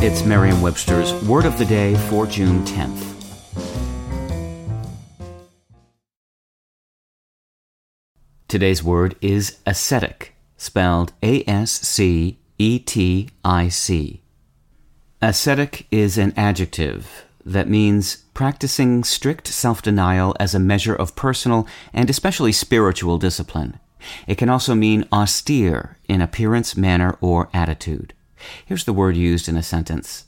It's Merriam-Webster's Word of the Day for June 10th. Today's word is ascetic, spelled A-S-C-E-T-I-C. Ascetic is an adjective that means practicing strict self-denial as a measure of personal and especially spiritual discipline. It can also mean austere in appearance, manner, or attitude. Here's the word used in a sentence.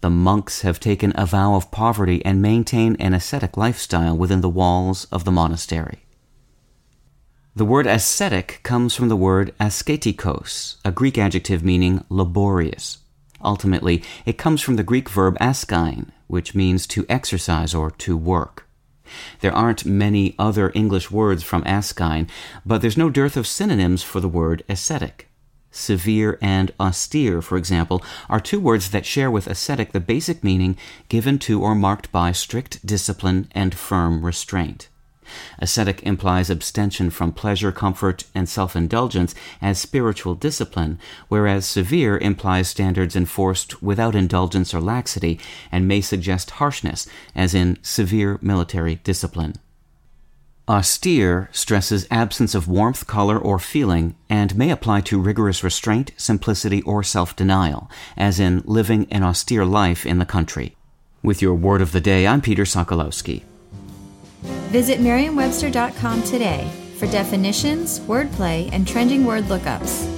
The monks have taken a vow of poverty and maintain an ascetic lifestyle within the walls of the monastery. The word ascetic comes from the word asketikos, a Greek adjective meaning laborious. Ultimately, it comes from the Greek verb askein, which means to exercise or to work. There aren't many other English words from askein, but there's no dearth of synonyms for the word ascetic. Severe and austere, for example, are two words that share with ascetic the basic meaning given to or marked by strict discipline and firm restraint. Ascetic implies abstention from pleasure, comfort, and self indulgence as spiritual discipline, whereas severe implies standards enforced without indulgence or laxity and may suggest harshness, as in severe military discipline. Austere stresses absence of warmth, color, or feeling, and may apply to rigorous restraint, simplicity, or self denial, as in living an austere life in the country. With your word of the day, I'm Peter Sokolowski. Visit Merriam-Webster.com today for definitions, wordplay, and trending word lookups.